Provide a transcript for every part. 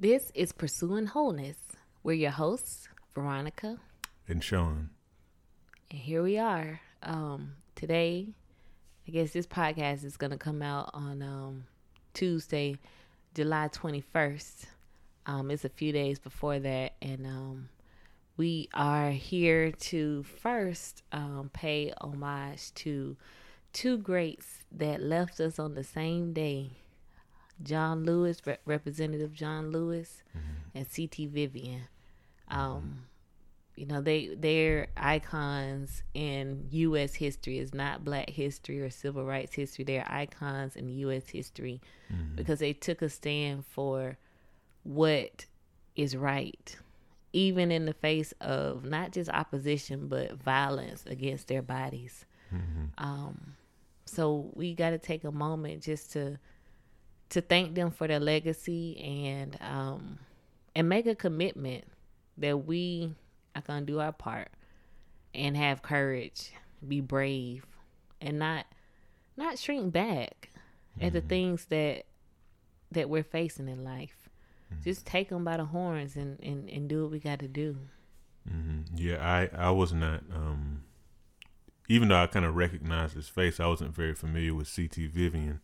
This is Pursuing Wholeness. We're your hosts, Veronica and Sean. And here we are. Um, today, I guess this podcast is going to come out on um, Tuesday, July 21st. Um, it's a few days before that. And um, we are here to first um, pay homage to two greats that left us on the same day John Lewis, Re- Representative John Lewis, mm-hmm. and C.T. Vivian. Um, you know, they they're icons in U.S. history. It's not Black history or civil rights history. They're icons in U.S. history mm-hmm. because they took a stand for what is right, even in the face of not just opposition but violence against their bodies. Mm-hmm. Um, so we got to take a moment just to to thank them for their legacy and um, and make a commitment that we are gonna do our part and have courage, be brave, and not not shrink back mm-hmm. at the mm-hmm. things that that we're facing in life. Mm-hmm. Just take them by the horns and, and, and do what we got to do. Mm-hmm. Yeah, I I was not. Um, even though I kind of recognized his face, I wasn't very familiar with C.T. Vivian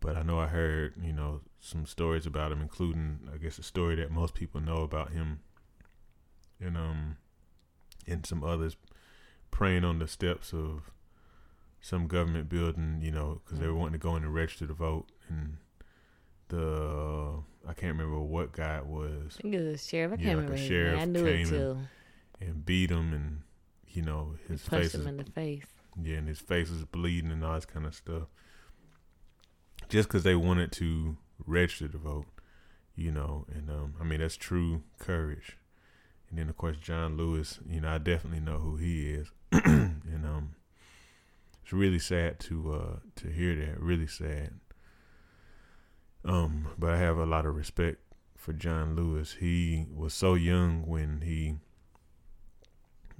but I know I heard you know some stories about him, including I guess a story that most people know about him, and um, and some others praying on the steps of some government building, you know, because they were wanting to go in and register to vote, and the I can't remember what guy it was. I think it was a sheriff. I yeah, can't like remember. A sheriff I knew came it too. And, and beat him, and you know his he face him in the face. Yeah, and his face was bleeding and all this kind of stuff just because they wanted to register to vote, you know. And um, I mean that's true courage. And then of course John Lewis, you know, I definitely know who he is, and um, it's really sad to uh to hear that. Really sad. Um, but I have a lot of respect for John Lewis. He was so young when he,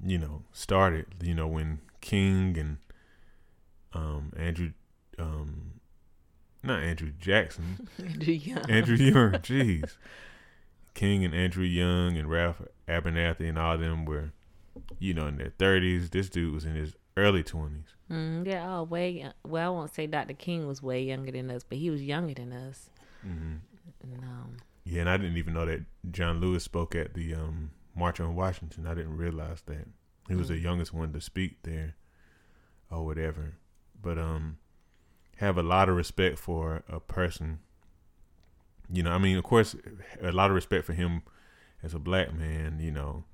you know, started. You know, when King and um Andrew um not Andrew Jackson. Andrew Young. Andrew Young. Jeez. King and Andrew Young and Ralph Abernathy and all them were, you know, in their thirties. This dude was in his early twenties. Mm, yeah, oh, way. Well, I won't say Dr. King was way younger than us, but he was younger than us. Mm-hmm. No. Yeah, and I didn't even know that John Lewis spoke at the um, March on Washington. I didn't realize that he was mm. the youngest one to speak there, or whatever. But um, have a lot of respect for a person. You know, I mean, of course, a lot of respect for him as a black man. You know,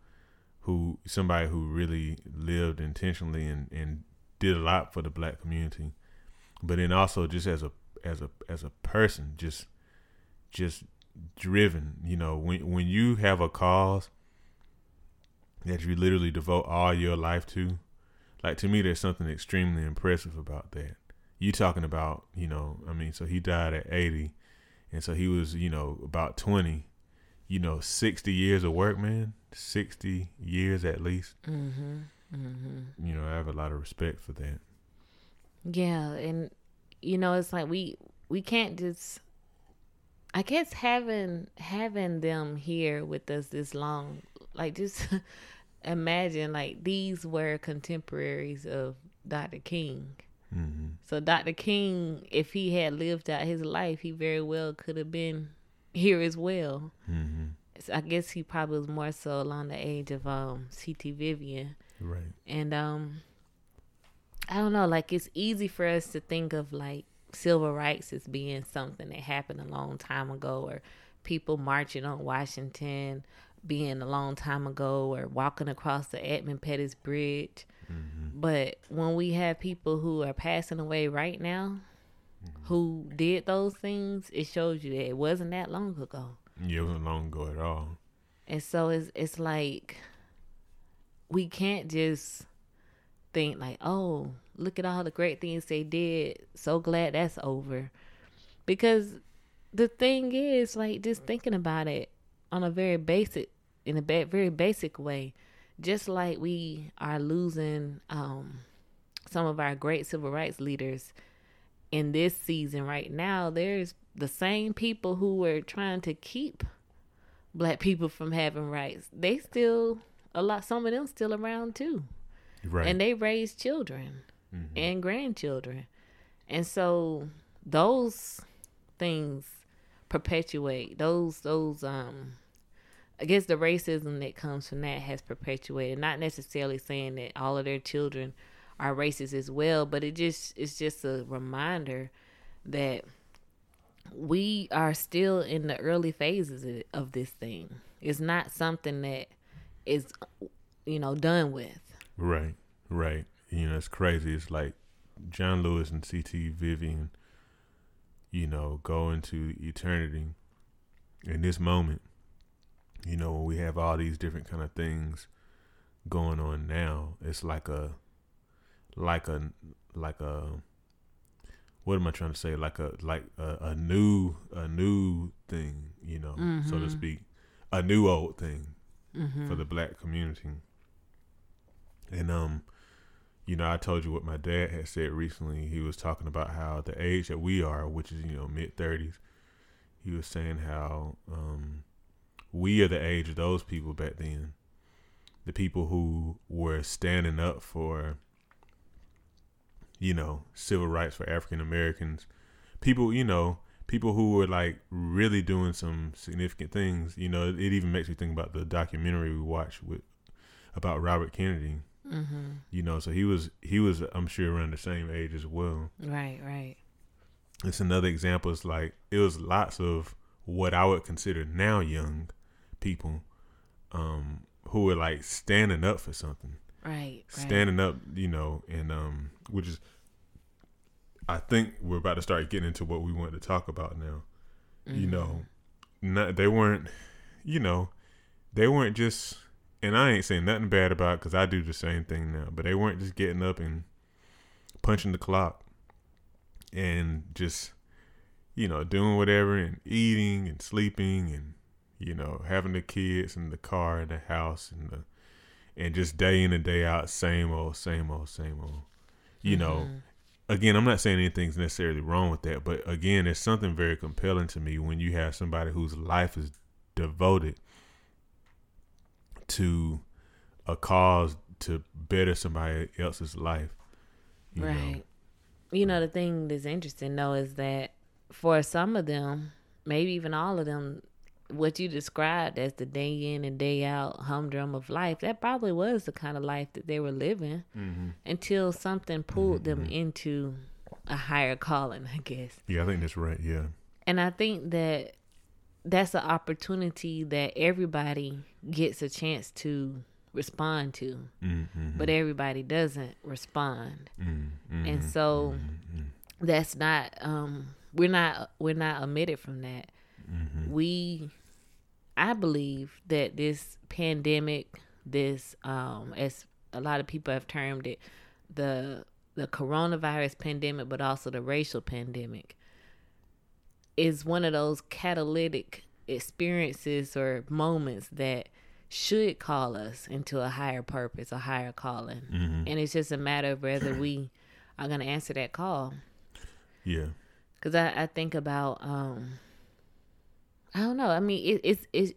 who somebody who really lived intentionally and and did a lot for the black community, but then also just as a as a as a person, just just driven. You know, when when you have a cause that you literally devote all your life to, like to me, there's something extremely impressive about that you talking about, you know, I mean, so he died at 80. And so he was, you know, about 20, you know, 60 years of work, man. 60 years at least. Mm-hmm. Mm-hmm. You know, I have a lot of respect for that. Yeah. And, you know, it's like we, we can't just, I guess having, having them here with us this long, like just imagine like these were contemporaries of Dr. King Mm-hmm. So Dr. King, if he had lived out his life, he very well could have been here as well. Mm-hmm. So I guess he probably was more so along the age of um C.T. Vivian. Right. And um I don't know, like it's easy for us to think of like civil rights as being something that happened a long time ago or people marching on Washington being a long time ago or walking across the Edmund Pettus Bridge Mm-hmm. But when we have people who are passing away right now, mm-hmm. who did those things, it shows you that it wasn't that long ago. Yeah, it wasn't long ago at all. And so it's it's like we can't just think like, oh, look at all the great things they did. So glad that's over. Because the thing is, like, just thinking about it on a very basic, in a very basic way, just like we are losing um, some of our great civil rights leaders in this season right now, there's the same people who were trying to keep black people from having rights. They still a lot. Some of them still around too, Right. and they raise children Mhm. and grandchildren, and so those things perpetuate those those um. I guess the racism that comes from that has perpetuated. Not necessarily saying that all of their children are racist as well, but it just it's just a reminder that we are still in the early phases of- this thing. It's not something that is you know done with. Right, right. You know, it's crazy. It's like John Lewis and C.T. Vivian, you know, go into eternity in this moment. You know, when we have all these different kind of things going on now, it's like a, like a, like a, what am I trying to say? Like a, like a, a new, a new thing, you know, so to Mhm. speak, a new old thing Mm-hmm. for the black community. And um, you know, I told you what my dad had said recently. He was talking about how the age that we are, which is you know mid thirties, he was saying how um, we are the age of those people back then, the people who were standing up for, you know, civil rights for African Americans, people, you know, people who were like really doing some significant things. You know, it even makes me think about the documentary we watched with about Robert Kennedy. Mm-hmm. You know, so he was he was I'm sure around the same age as well. Right, right. It's another example. It's like it was lots of what I would consider now young people um, who were like standing up for something, Right, right. standing up. You know, and um, which is I think we're about to start getting into what we want to talk about now. You Mhm. know, not, they weren't. You know, they weren't just. And I ain't saying nothing bad about because I do the same thing now. But they weren't just getting up and punching the clock and just, you know, doing whatever and eating and sleeping and, you know, having the kids and the car and the house and the and just day in and day out, same old, same old, same old. You know, Mhm. again, I'm not saying anything's necessarily wrong with that, but again, it's something very compelling to me when you have somebody whose life is devoted to a cause to better somebody else's life. you know. Right. You know, the thing that's interesting though is that for some of them, maybe even all of them, what you described as the day in and day out humdrum of life, that probably was the kind of life that they were living Mm-hmm. until something pulled them Mhm. into a higher calling, I guess. Yeah, I think that's right. Yeah. And I think that that's an opportunity that everybody gets a chance to respond to, Mm-hmm. but everybody doesn't respond. mm-hmm. and so- mm-hmm. That's not um we're not we're not omitted from that. We I believe that this pandemic, this um as a lot of people have termed it, the the coronavirus pandemic, but also the racial pandemic, is one of those catalytic experiences or moments that should call us into a higher purpose, a higher calling. Mm-hmm. And it's just a matter of whether we are going to answer that call. Yeah. Because I, I think about, um, I don't know. I mean, it, it's, it's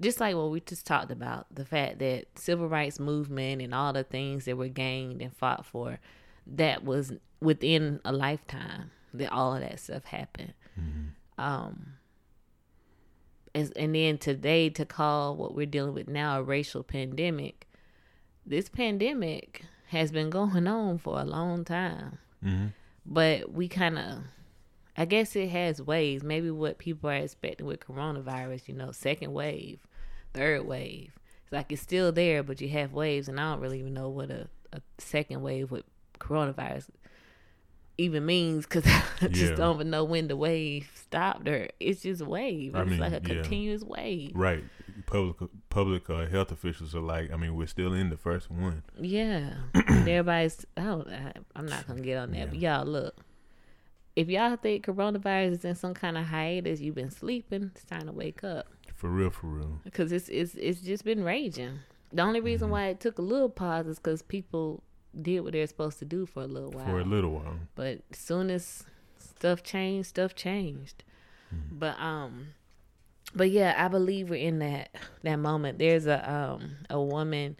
just like what we just talked about the fact that civil rights movement and all the things that were gained and fought for, that was within a lifetime that all of that stuff happened. Mm-hmm. Um, as, and then today to call what we're dealing with now a racial pandemic, this pandemic has been going on for a long time Mm-hmm. but we kind of i guess it has waves maybe what people are expecting with coronavirus you know second wave third wave it's like it's still there but you have waves and i don't really even know what a, a second wave with coronavirus even means because i just Yeah. don't even know when the wave stopped or it's just a wave I it's mean, like a yeah. continuous wave Right. Public public uh, health officials are like, I mean, we're still in the first one. Yeah, everybody's. Oh, I, I'm not gonna get on that. But y'all, look. If y'all think coronavirus is in some kind of hiatus, you've been sleeping. It's time to wake up For real, for real. because it's it's it's just been raging. The only reason Mm-hmm. why it took a little pause is because people did what they're supposed to do for a little while. For a little while. But as soon as stuff changed, stuff changed. Mm-hmm. But um, but yeah, I believe we're in that that moment. There's a um a woman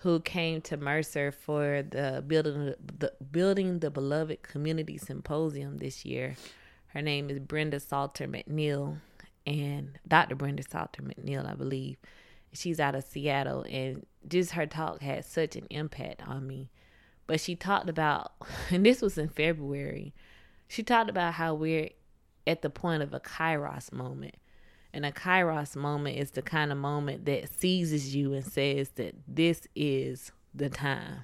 who came to Mercer for the building the building the beloved community symposium this year. Her name is Brenda Salter McNeil and Dr. Brenda Salter McNeil, I believe. She's out of Seattle and just her talk had such an impact on me. But she talked about and this was in February. She talked about how we're at the point of a kairos moment and a kairos moment is the kind of moment that seizes you and says that this is the time.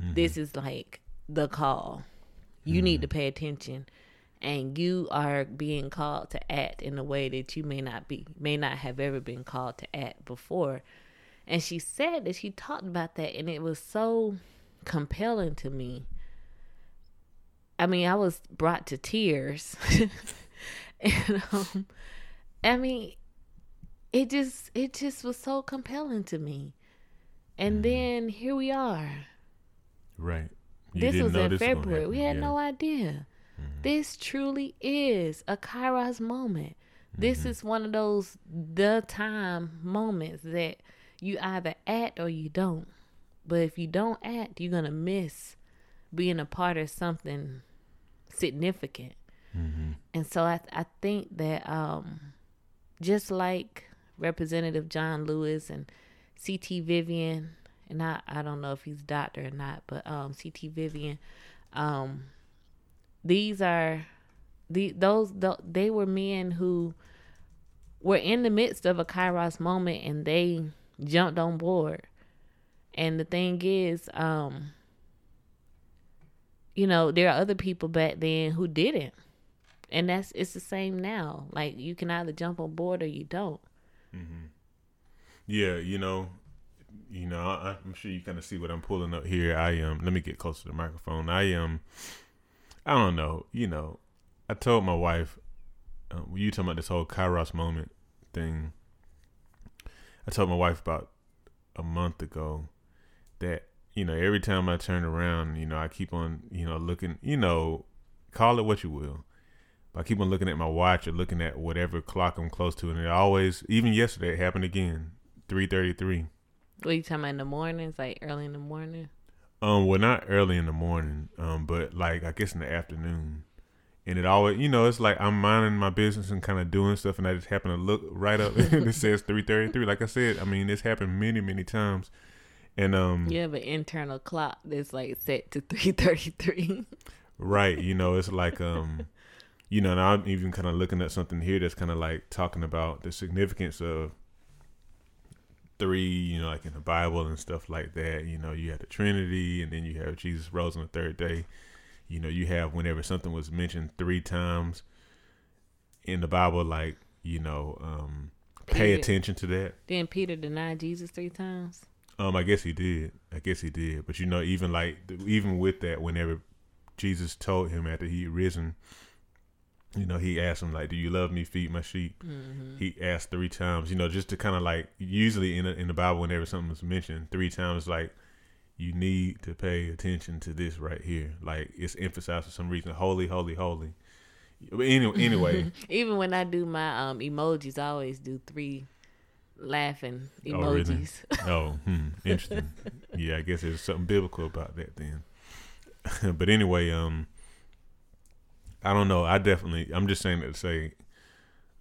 Mm-hmm. This is like the call. You mm-hmm. need to pay attention and you are being called to act in a way that you may not be may not have ever been called to act before. And she said that she talked about that and it was so compelling to me. I mean, I was brought to tears. and um I mean, it just it just was so compelling to me. And mm. then here we are. Right. You this was in February. We had yeah. no idea. Mm-hmm. This truly is a Kairos moment. Mm-hmm. This is one of those the time moments that you either act or you don't. But if you don't act, you're gonna miss being a part of something significant. Mm-hmm. And so I I think that um just like Representative John Lewis and C.T. Vivian, and I, I don't know if he's doctor or not, but um, C.T. Vivian, um, these are the those the, they were men who were in the midst of a Kairos moment and they jumped on board. And the thing is, um, you know, there are other people back then who didn't and that's it's the same now. Like you can either jump on board or you don't. Mm-hmm. Yeah, you know, you know, I, am sure you kind of see what I'm pulling up here. I am. Um, let me get closer to the microphone. I am. Um, I don't know. You know, I told my wife. Uh, you talking about this whole Kairos moment thing. I told my wife about a month ago that you know every time I turn around, you know, I keep on you know looking. You know, call it what you will. I keep on looking at my watch or looking at whatever clock I'm close to, and it always, even yesterday, it happened again, three thirty three. What you talking about in the mornings, like early in the morning? Um, well, not early in the morning, um, but like I guess in the afternoon. And it always, you know, it's like I'm minding my business and kind of doing stuff, and I just happen to look right up, and it says three thirty three. Like I said, I mean, this happened many, many times. And um, you have an internal clock that's like set to three thirty three. Right, you know, it's like um you know, and I'm even kind of looking at something here that's kind of like talking about the significance of three, you know, like in the Bible and stuff like that. You know, you have the Trinity, and then you have Jesus rose on the third day. You know, you have whenever something was mentioned three times in the Bible, like you know, um, pay Peter, attention to that. Then Peter denied Jesus three times. Um, I guess he did. I guess he did. But you know, even like even with that, whenever Jesus told him after he risen you know, he asked him like, "Do you love me? Feed my sheep." Mm-hmm. He asked three times, you know, just to kind of like usually in a, in the Bible whenever something was mentioned, three times like you need to pay attention to this right here. Like it's emphasized for some reason, holy, holy, holy. But anyway, anyway, even when I do my um emojis, I always do three laughing emojis. Oh, really? oh hmm, interesting. yeah, I guess there's something biblical about that then. but anyway, um I don't know. I definitely. I'm just saying that to say,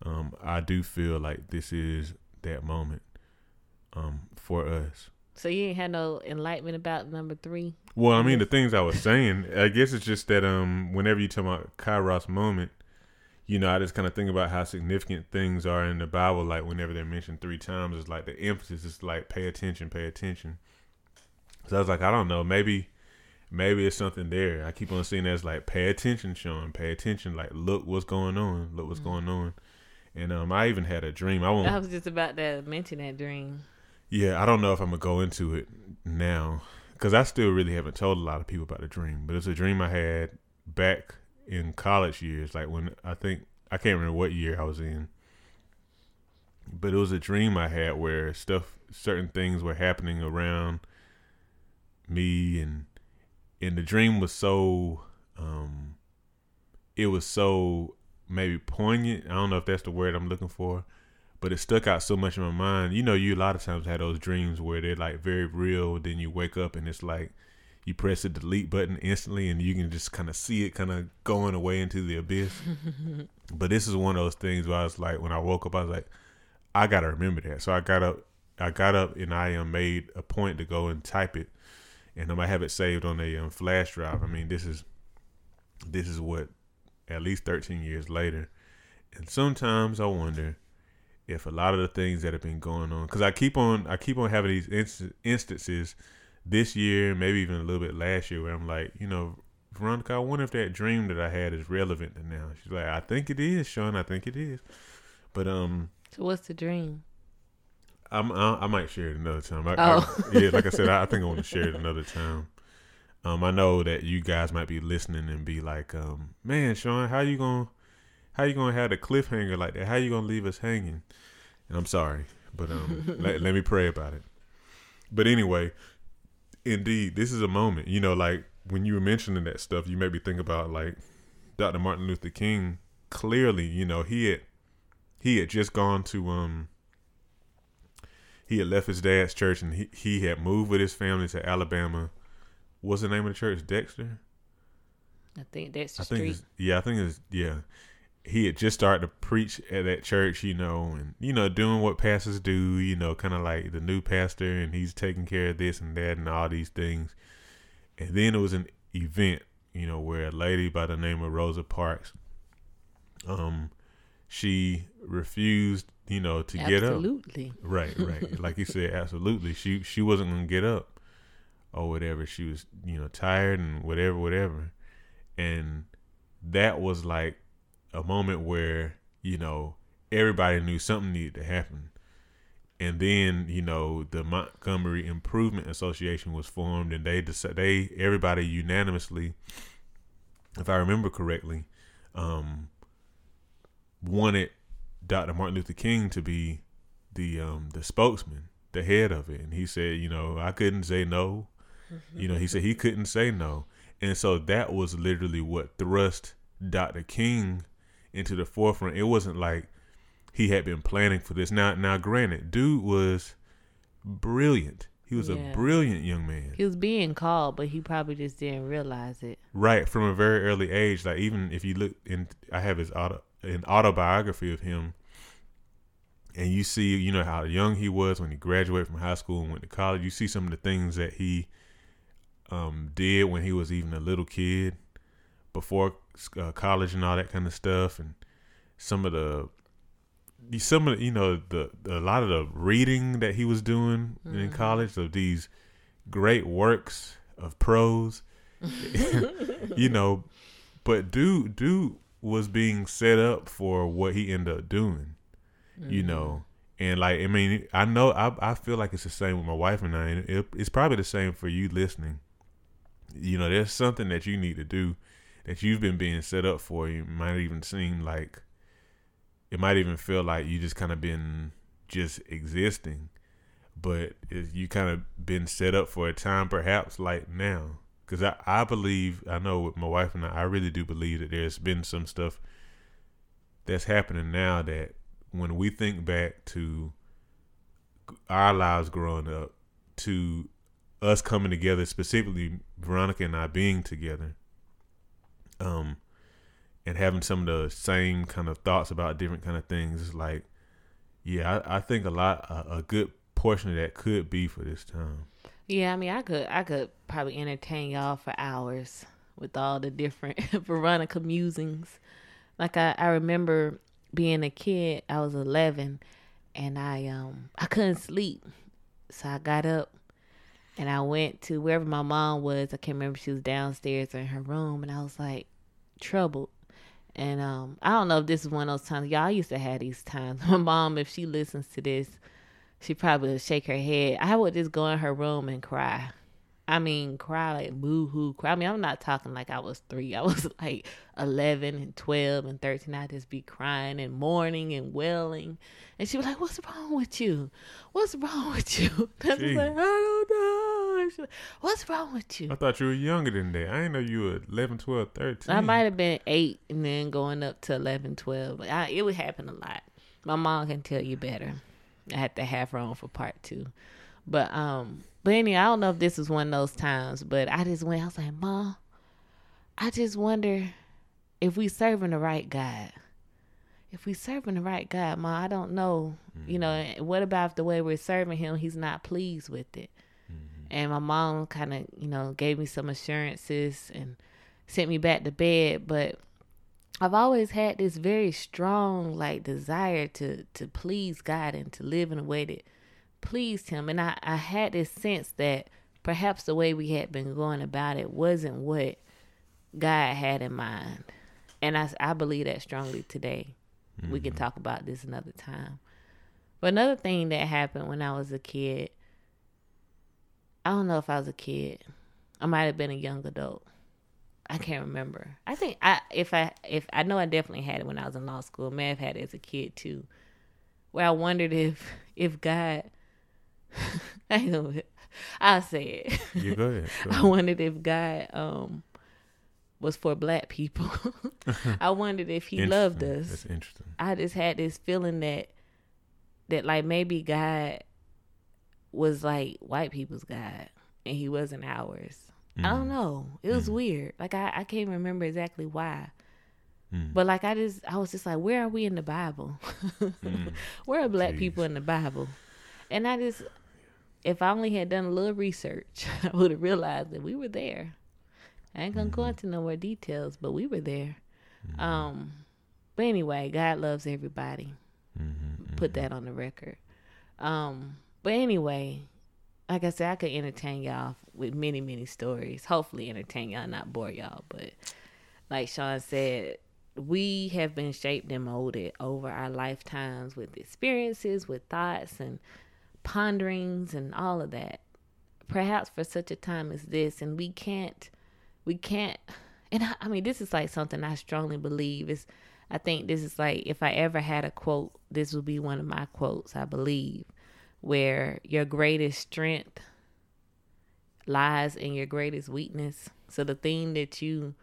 um, I do feel like this is that moment, um, for us. So you ain't had no enlightenment about number three. Well, I mean, the things I was saying, I guess it's just that um, whenever you talk about Kairos moment, you know, I just kind of think about how significant things are in the Bible. Like whenever they're mentioned three times, it's like the emphasis is like pay attention, pay attention. So I was like, I don't know, maybe maybe it's something there. I keep on seeing that as like pay attention, Sean. Pay attention. Like look what's going on. Look what's mm-hmm. going on. And um, I even had a dream. I won't. I was just about to mention that dream. Yeah, I don't know if I'm gonna go into it now because I still really haven't told a lot of people about the dream. But it's a dream I had back in college years, like when I think I can't remember what year I was in. But it was a dream I had where stuff, certain things were happening around me and and the dream was so um it was so maybe poignant. I don't know if that's the word I'm looking for, but it stuck out so much in my mind. You know, you a lot of times have those dreams where they're like very real. Then you wake up and it's like you press the delete button instantly, and you can just kind of see it kind of going away into the abyss. but this is one of those things where I was like, when I woke up, I was like, I gotta remember that. So I got up, I got up, and I made a point to go and type it, and I might have it saved on a um, flash drive. I mean, this is this is what at least 13 years later, and sometimes I wonder if a lot of the things that have been going on because i keep on i keep on having these inst- instances this year maybe even a little bit last year where i'm like you know veronica i wonder if that dream that i had is relevant to now. She's like i think it is sean i think it is. But um so what's the dream I'm, I, I might share it another time. I, Oh. I, yeah, like I said, I, I think I want to share it another time. Um, I know that you guys might be listening and be like, um, "Man, Sean, how you gonna, how you gonna have a cliffhanger like that? How you gonna leave us hanging?" And I'm sorry, but um, let, let me pray about it. But anyway, indeed, this is a moment. You know, like when you were mentioning that stuff, you made me think about like Dr. Martin Luther King. Clearly, you know, he had he had just gone to um he had left his dad's church and he, he had moved with his family to Alabama. What's the name of the church? Dexter? i think that's the I think street yeah, I think it's yeah. He had just started to preach at that church, you know, and you know, doing what pastors do, you know, kind of like the new pastor, and he's taking care of this and that and all these things. And then it was an event, you know, where a lady by the name of Rosa Parks, um, she refused, you know, to get up. absolutely Right, right. like you said, absolutely. She she wasn't gonna get up or whatever. She was, you know, tired and whatever, whatever. And that was like a moment where, you know, everybody knew something needed to happen. And then, you know, the Montgomery Improvement Association was formed and they decided they everybody unanimously, if I remember correctly, um wanted Dr. Martin Luther King to be the um the spokesman, the head of it, and he said, you know, I couldn't say no. You know, he said he couldn't say no, and so that was literally what thrust Dr. King into the forefront. It wasn't like he had been planning for this. Now, now, granted, dude was brilliant. He was Yeah. a brilliant young man, he was being called but he probably just didn't realize it right from a very early age. Like even if you look in, I have his auto an autobiography of him and you see, you know, how young he was when he graduated from high school and went to college. You see some of the things that he um, did when he was even a little kid, before uh, college and all that kind of stuff, and some of the some of the, you know the, the a lot of the reading that he was doing in Mhm. college of these great works of prose, you know, but dude dude was being set up for what he ended up doing you Mhm. know? And like i mean i know i, I feel like it's the same with my wife and i and it, it's probably the same for you listening. You know there's something that you need to do that you've been being set up for. You might even seem like it might even feel like you just kind of been just existing but you kind of been set up for a time perhaps like now. Because I, I believe i know with my wife and I, I really do believe that there's been some stuff that's happening now that when we think back to our lives growing up to us coming together specifically veronica and i being together um and having some of the same kind of thoughts about different kind of things it's like yeah i, I think a lot a, a good portion of that could be for this time Yeah, I mean, I could, I could probably entertain y'all for hours with all the different Veronica musings. Like I, I remember being a kid. I was eleven, and I, um, I couldn't sleep, so I got up, and I went to wherever my mom was. I can't remember. She was downstairs in her room, and I was like troubled. And um, I don't know if this is one of those times. Y'all used to have these times. My mom, if she listens to this, she probably would shake her head. I would just go in her room and cry. I mean, cry like boo hoo cry. I mean, I'm not talking like I was three. I was like 11 and 12 and 13. I'd just be crying and mourning and wailing. And she was like, What's wrong with you? What's wrong with you? I was like, I don't know. Was, What's wrong with you? i thought you were younger than that i didn't know you were 11 12 13 I might have been eight and then going up to 11, 12. I, it would happen a lot. My mom can tell you better. I had to have her on for part two. But um but anyway, I don't know if this was one of those times, but I just went, I was like, Mom, I just wonder if we serving the right God. If we serving the right God, Mom, I don't know. Mm-hmm. You know, mm-hmm. what about the way we're serving him, he's not pleased with it. Mm-hmm. And my mom kind of, you know, gave me some assurances and sent me back to bed, but I've always had this very strong like desire to to please God and to live in a way that pleased him and I, I had this sense that perhaps the way we had been going about it wasn't what God had in mind. And I, I believe that strongly today. Mm-hmm. We can mm-hmm. talk about this another time. But another thing that happened when I was a kid, I don't know if I was a kid. I might have been a young adult. I can't remember. I think I if I if I know I definitely had it when I was in law school. I may have had it as a kid too, where I wondered if if God, I know, it. I'll say it. You go ahead. Go ahead. I wondered if God um was for black people. I wondered if He loved us. That's interesting. I just had this feeling that that like maybe God was like white people's God and He wasn't ours Mm. I don't mm. know. It was mm. weird. Like I, I can't remember exactly why. Mm. But like I just I was just like, where are we in the Bible? Mm. where are black Jeez. people in the Bible? And I just if I only had done a little research, I would have realized that we were there. I ain't gonna mm-hmm. go into no more details, but we were there. Mm-hmm. Um but anyway, God loves everybody. Mm-hmm, Put mm-hmm. that on the record. Um but anyway, like I said, I could entertain y'all with many, many stories. Hopefully, entertain y'all, not bore y'all. But like Sean said, we have been shaped and molded over our lifetimes with experiences, with thoughts and ponderings and all of that. Perhaps for such a time as this, and we can't, we can't. And I, I mean, this is like something I strongly believe is. I think this is like if I ever had a quote, this would be one of my quotes. I believe where your greatest strength lies in your greatest weakness. So the thing that you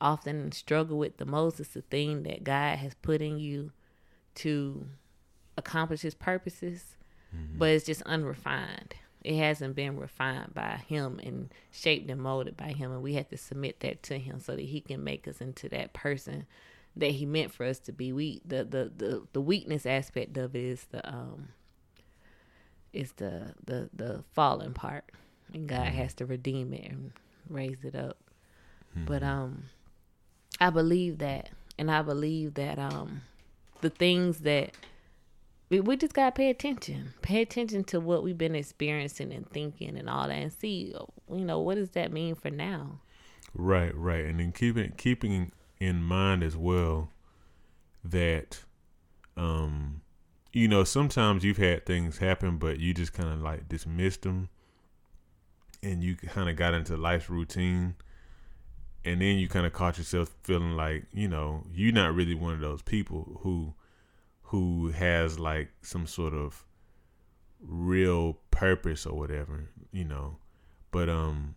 often struggle with the most is the thing that God has put in you to accomplish his purposes, mm-hmm. but it's just unrefined. It hasn't been refined by him and shaped and molded by him and we have to submit that to him so that he can make us into that person that he meant for us to be. We the the the, the weakness aspect of it is the um is the the the fallen part, and God mm-hmm. has to redeem it and raise it up. Mm-hmm. But um, I believe that, and I believe that um, the things that we, just gotta pay attention, pay attention to what we've been experiencing and thinking and all that, and see, you know, what does that mean for now? Right, right, and then keeping keeping in mind as well that um you know, sometimes you've had things happen, but you just kind of like dismissed them and you kind of got into life's routine. And then you kind of caught yourself feeling like, you know, you're not really one of those people who who has like some sort of real purpose or whatever, you know. But um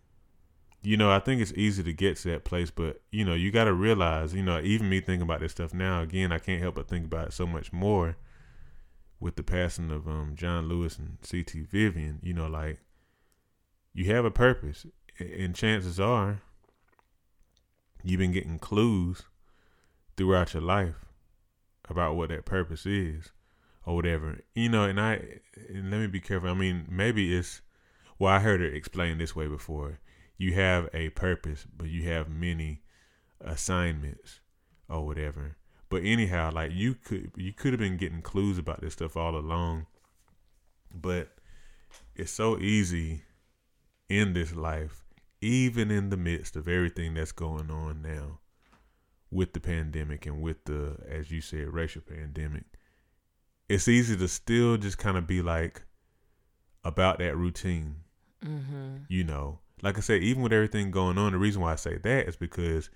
you know, I think it's easy to get to that place, but you know, you got to realize, you know, even me thinking about this stuff now, again, I can't help but think about it so much more with the passing of um, John Lewis and C.T. Vivian, you know, like you have a purpose, and chances are you've been getting clues throughout your life about what that purpose is or whatever. You know, and I and let me be careful. I mean, maybe it's well, I heard it explained this way before. You have a purpose, but you have many assignments or whatever. But anyhow, like you could you could have been getting clues about this stuff all along. But it's so easy in this life, even in the midst of everything that's going on now with the pandemic and with the, as you said, racial pandemic. It's easy to still just kind of be like about that routine. Mm-hmm. You know, like I said, even with everything going on, the reason why I say that is because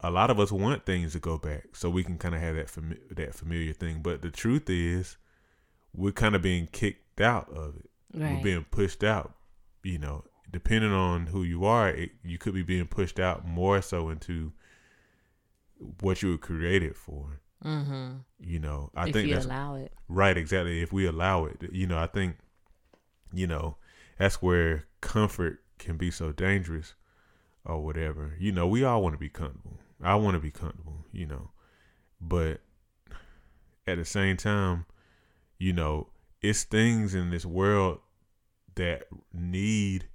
a lot of us want things to go back so we can kind of have that fami- that familiar thing. But the truth is, we're kind of being kicked out of it. Right. We're being pushed out. You know, depending on who you are, it, you could be being pushed out more so into what you were created for. Mm-hmm. You know, I if think you that's allow it. right. Exactly. If we allow it, you know, I think, you know, that's where comfort can be so dangerous, or whatever. You know, we all want to be comfortable. I want to be comfortable. You know, but at the same time, you know, it's things in this world that need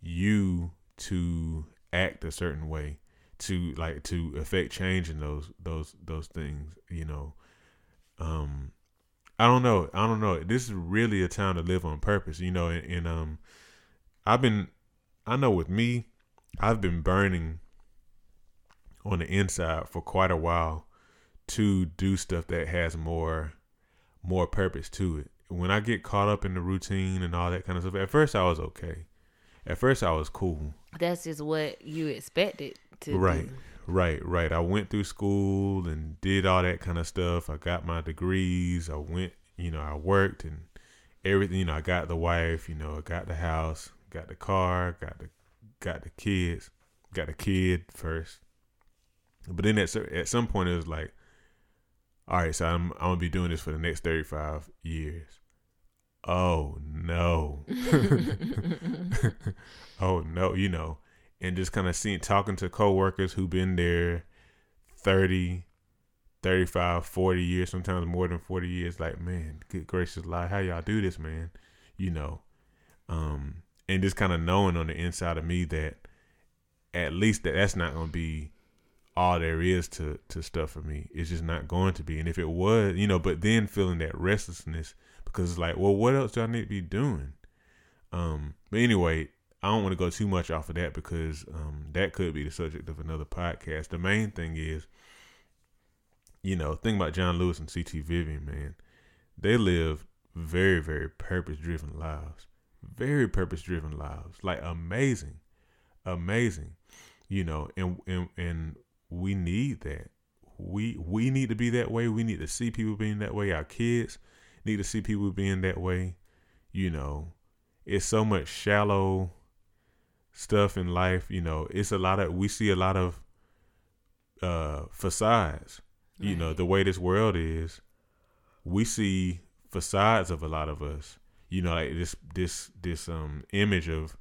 you to act a certain way to like to affect change in those those those things you know. Um i don't know i don't know. This is really a time to live on purpose you know and, and um i've been i know with me i've been burning on the inside for quite a while to do stuff that has more more purpose to it. When i get caught up in the routine and all that kind of stuff at first i was okay at first i was cool That's just what you expected to Right. do. Right, right. I went through school and did all that kind of stuff. I got my degrees. I went, you know, I worked and everything. You know, I got the wife. You know, I got the house, got the car, got the got the kids, got the kid first. But then at at some point it was like, all right, so I'm I'm gonna be doing this for the next thirty five years. Oh no. oh no, you know, and just kind of seeing talking to coworkers who've been there 30, 35, 40 years, sometimes more than 40 years like, man, good gracious life, how y'all do this, man? You know. Um and just kind of knowing on the inside of me that at least that that's not going to be all there is to to stuff for me. It's just not going to be. And if it was, you know, but then feeling that restlessness because it's like, well, what else do I need to be doing? Um, but anyway, I don't want to go too much off of that because um, that could be the subject of another podcast. The main thing is, you know, think about John Lewis and C.T. Vivian, man. They live very, very purpose driven lives. Very purpose driven lives. Like amazing. Amazing. You know, and and and we need that. We we need to be that way. We need to see people being that way. Our kids need to see people being that way. You know, it's so much shallow stuff in life. You know, it's a lot of we see a lot of uh facades. You know, the way this world is, we see facades of a lot of us. You know, like this this this um image of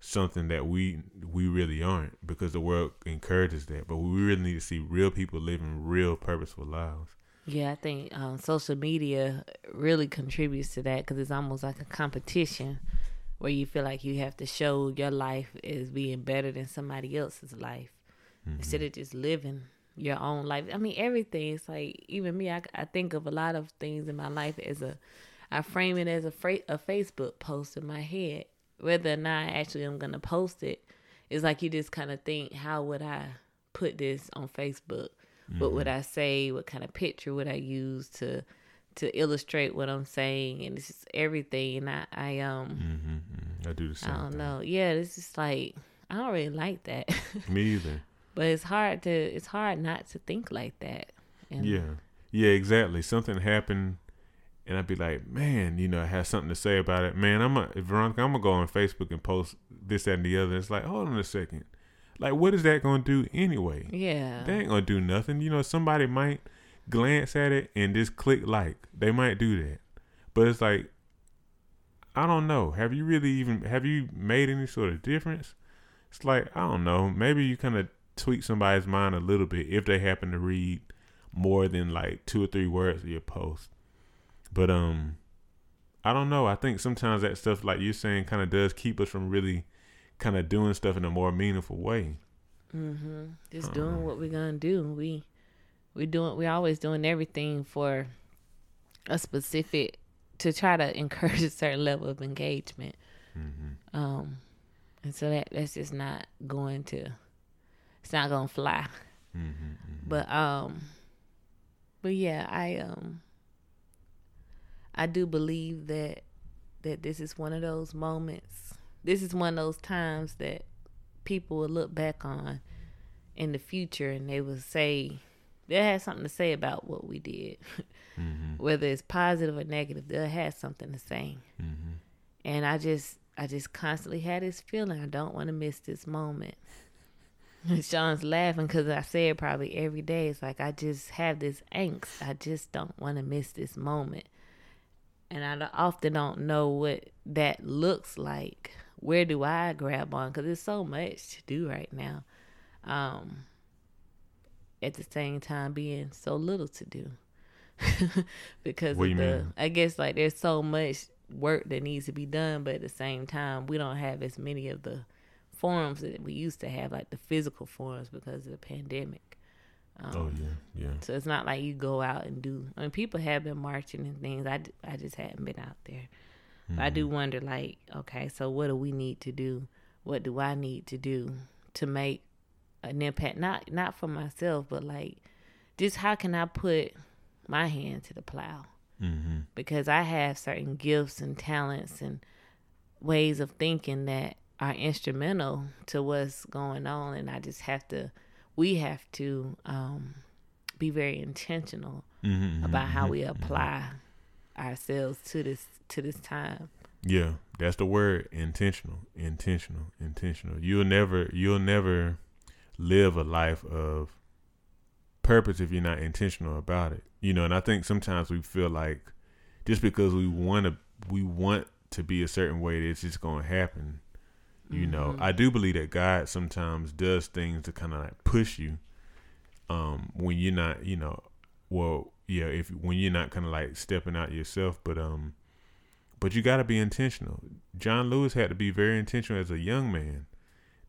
something that we we really aren't because the world encourages that. But we really need to see real people living real purposeful lives. Yeah, I think um, social media really contributes to that because it's almost like a competition where you feel like you have to show your life as being better than somebody else's life instead of just living your own life. I mean, everything. It's like even me. I, I think of a lot of things in my life as a. I frame it as a fra- a Facebook post in my head. Whether or not I actually I'm gonna post it, it's like you just kind of think, how would I put this on Facebook? What would I say? What kind of picture would I use to to illustrate what I'm saying? And it's just everything. And I, I um, Mm-hmm. I do the same. I don't thing. know. Yeah, it's just like I don't really like that. Me either. but it's hard to it's hard not to think like that. And Yeah. Yeah, exactly. Something happened and I'd be like, man, you know, I have something to say about it. Man, I'm a Veronica, I'm gonna go on Facebook and post this, that, and the other. It's like, hold on a second. Like, what is that gonna do anyway? Yeah. They ain't gonna do nothing. You know, somebody might glance at it and just click like. They might do that. But it's like I don't know. Have you really even have you made any sort of difference? It's like, I don't know. Maybe you kind of tweak somebody's mind a little bit if they happen to read more than like two or three words of your post. But um I don't know. I think sometimes that stuff like you're saying kind of does keep us from really kind of doing stuff in a more meaningful way. Mm-hmm. Just Uh-uh. doing what we're gonna do. We we doing we always doing everything for a specific to try to encourage a certain level of engagement. Mm-hmm. Um, and so that that's just not going to it's not gonna fly. Mm-hmm. But um, but yeah, I um, I do believe that that this is one of those moments. This is one of those times that people will look back on in the future and they will say they'll have something to say about what we did, Mm-hmm. whether it's positive or negative. They'll have something to say, Mm-hmm. and I just I just constantly had this feeling I don't want to miss this moment. Sean's laughing because I say it probably every day. It's like I just have this angst. I just don't want to miss this moment. And I often don't know what that looks like. Where do I grab on? Because there's so much to do right now. Um, at the same time, being so little to do. because What of you the, mean? I guess like there's so much work that needs to be done, but at the same time, we don't have as many of the forums that we used to have, like the physical forums, because of the pandemic. Um, Oh yeah, yeah. So it's not like you go out and do. I mean, people have been marching and things. I, I just hadn't been out there. But I do Mm-hmm. wonder, like, okay, so what do we need to do? What do I need to do to make an impact? Not not for myself, but like, just how can I put my hand to the plow? Mm-hmm. because I have certain gifts and talents and ways of thinking that are instrumental to what's going on, and I just have to, we have to um, be very intentional Mm-hmm. about how we apply ourselves to this to this time. Yeah, that's the word. Intentional, intentional, intentional. You'll never, you'll never live a life of purpose if you're not intentional about it. You know, and I think sometimes we feel like just because we want to, we want to be a certain way, it's just going to happen. You know, I do believe that God sometimes does things to kind of like push you. Um, when you're not, you know, well, yeah, if when you're not kind of like stepping out yourself, but um, but you got to be intentional. John Lewis had to be very intentional as a young man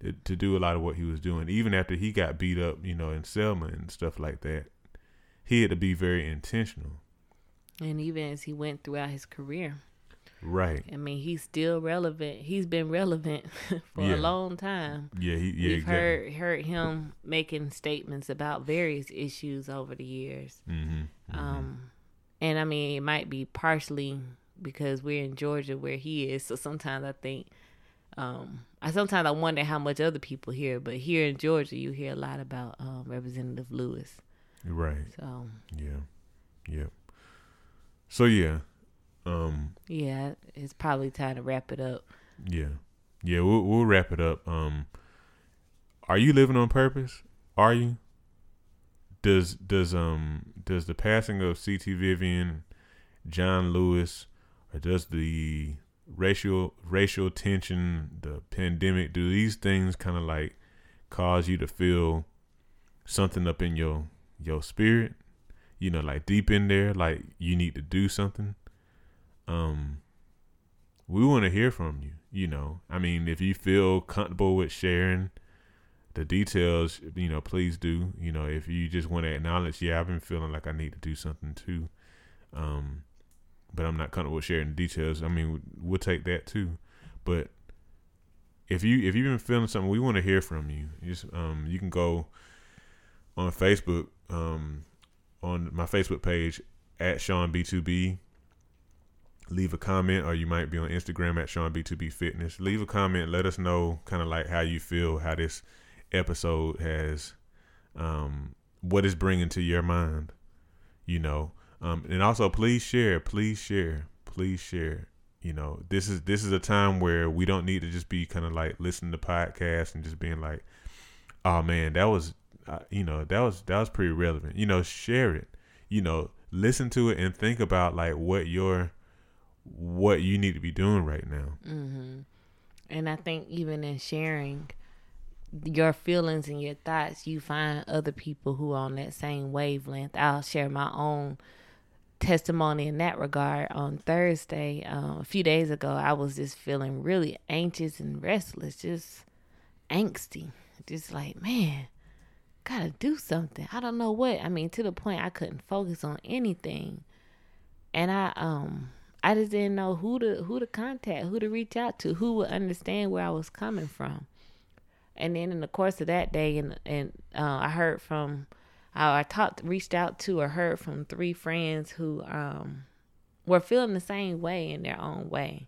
to, to do a lot of what he was doing, even after he got beat up, you know, in Selma and stuff like that. He had to be very intentional. And even as he went throughout his career, Right. I mean, he's still relevant. He's been relevant for Yeah. a long time. Yeah. He. Yeah. We've exactly. heard heard him making statements about various issues over the years. Mm-hmm. Um, and I mean, it might be partially because we're in Georgia where he is. So sometimes I think, um, I sometimes I wonder how much other people hear. But here in Georgia, you hear a lot about um, Representative Lewis. Right. So Yeah. Yeah. So yeah. Um. yeah, it's probably time to wrap it up. Yeah. Yeah. We'll we'll wrap it up. Um. Are you living on purpose? Are you? Does does um does the passing of C.T. Vivian, John Lewis, or does the racial racial tension, the pandemic, do these things kind of like cause you to feel something up in your your spirit? You know, like deep in there, like you need to do something. Um, we want to hear from you. You know, I mean, if you feel comfortable with sharing the details, you know, please do. You know, if you just want to acknowledge, yeah, I've been feeling like I need to do something too, um, but I'm not comfortable sharing the details. I mean, we'll take that too. But if you if you've been feeling something, we want to hear from you. Just um, you can go on Facebook, um, on my Facebook page at Sean B2B leave a comment or you might be on Instagram at Sean B2B Fitness. Leave a comment. Let us know kind of like how you feel, how this episode has, um, what it's bringing to your mind, you know. Um, and also please share, please share, please share. You know, this is this is a time where we don't need to just be kind of like listening to podcasts and just being like, oh man, that was, uh, you know, that was that was pretty relevant. You know, share it. You know, listen to it and think about like what your what you need to be doing right now. hmm And I think even in sharing your feelings and your thoughts, you find other people who are on that same wavelength. I'll share my own testimony in that regard on Thursday. Um, a few days ago, I was just feeling really anxious and restless, just angsty. Just like, man, gotta do something. I don't know what. I mean, to the point I couldn't focus on anything. And I um I just didn't know who to who to contact, who to reach out to, who would understand where I was coming from. And then in the course of that day, and and uh, I heard from, I, I talked, reached out to, or heard from three friends who um were feeling the same way in their own way,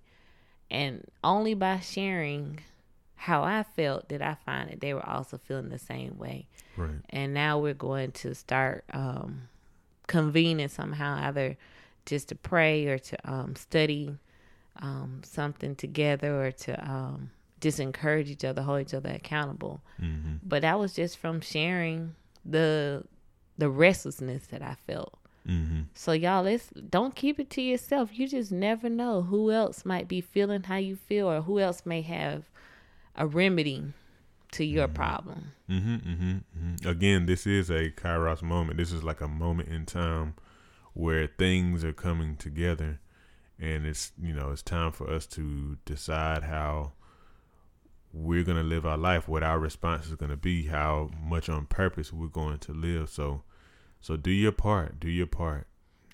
and only by sharing how I felt did I find that they were also feeling the same way. Right. And now we're going to start um, convening somehow, either just to pray or to um, study um, something together or to um, just encourage each other, hold each other accountable. Mm-hmm. But that was just from sharing the the restlessness that I felt. Mm-hmm. So y'all, let's don't keep it to yourself. You just never know who else might be feeling how you feel, or who else may have a remedy to your problem. Mm-hmm, mm-hmm, mm-hmm. Again, this is a Kairos moment. This is like a moment in time where things are coming together, and it's you know it's time for us to decide how we're gonna live our life, what our response is gonna be, how much on purpose we're going to live. So, so do your part. Do your part.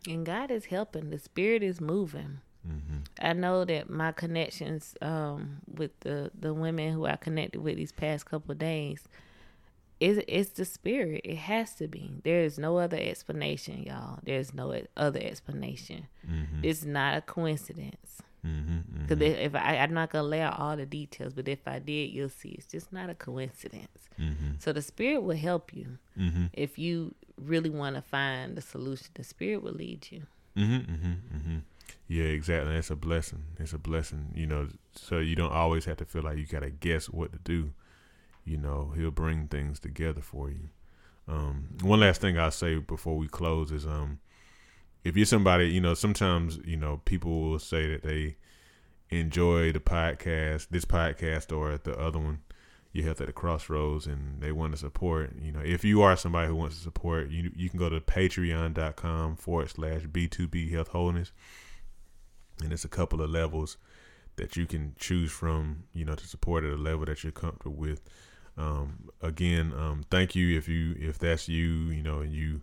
And God is helping. The Spirit is moving. Mm-hmm. I know that my connections um, with the the women who I connected with these past couple of days, is it's the spirit. It has to be. There is no other explanation, y'all. There's no other explanation. Mm-hmm. It's not a coincidence. Mm-hmm. Because if, I, I'm not gonna lay out all the details, but if I did, you'll see it's just not a coincidence. Mm-hmm. So the spirit will help you Mm-hmm. if you really want to find the solution. The spirit will lead you. Mm-hmm, mm-hmm, mm-hmm. Yeah, exactly. It's a blessing. It's a blessing, you know, so you don't always have to feel like you got to guess what to do. You know, he'll bring things together for you. Um, one last thing I'll say before we close is um, if you're somebody, you know, sometimes, you know, people will say that they enjoy the podcast, this podcast or the other one, Your Health at the Crossroads, and they want to support. You know, if you are somebody who wants to support, you you can go to patreon.com forward slash B2B Health Wholeness. And it's a couple of levels that you can choose from, you know, to support at a level that you're comfortable with. Um, again, um, thank you if you if that's you, you know, and you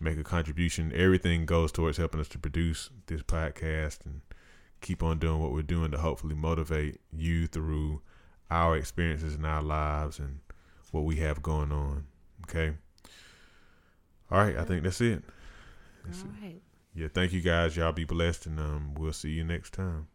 make a contribution. Everything goes towards helping us to produce this podcast and keep on doing what we're doing to hopefully motivate you through our experiences in our lives and what we have going on. Okay. All right, I think that's it. That's All it. right. Yeah, thank you guys. Y'all be blessed and um we'll see you next time.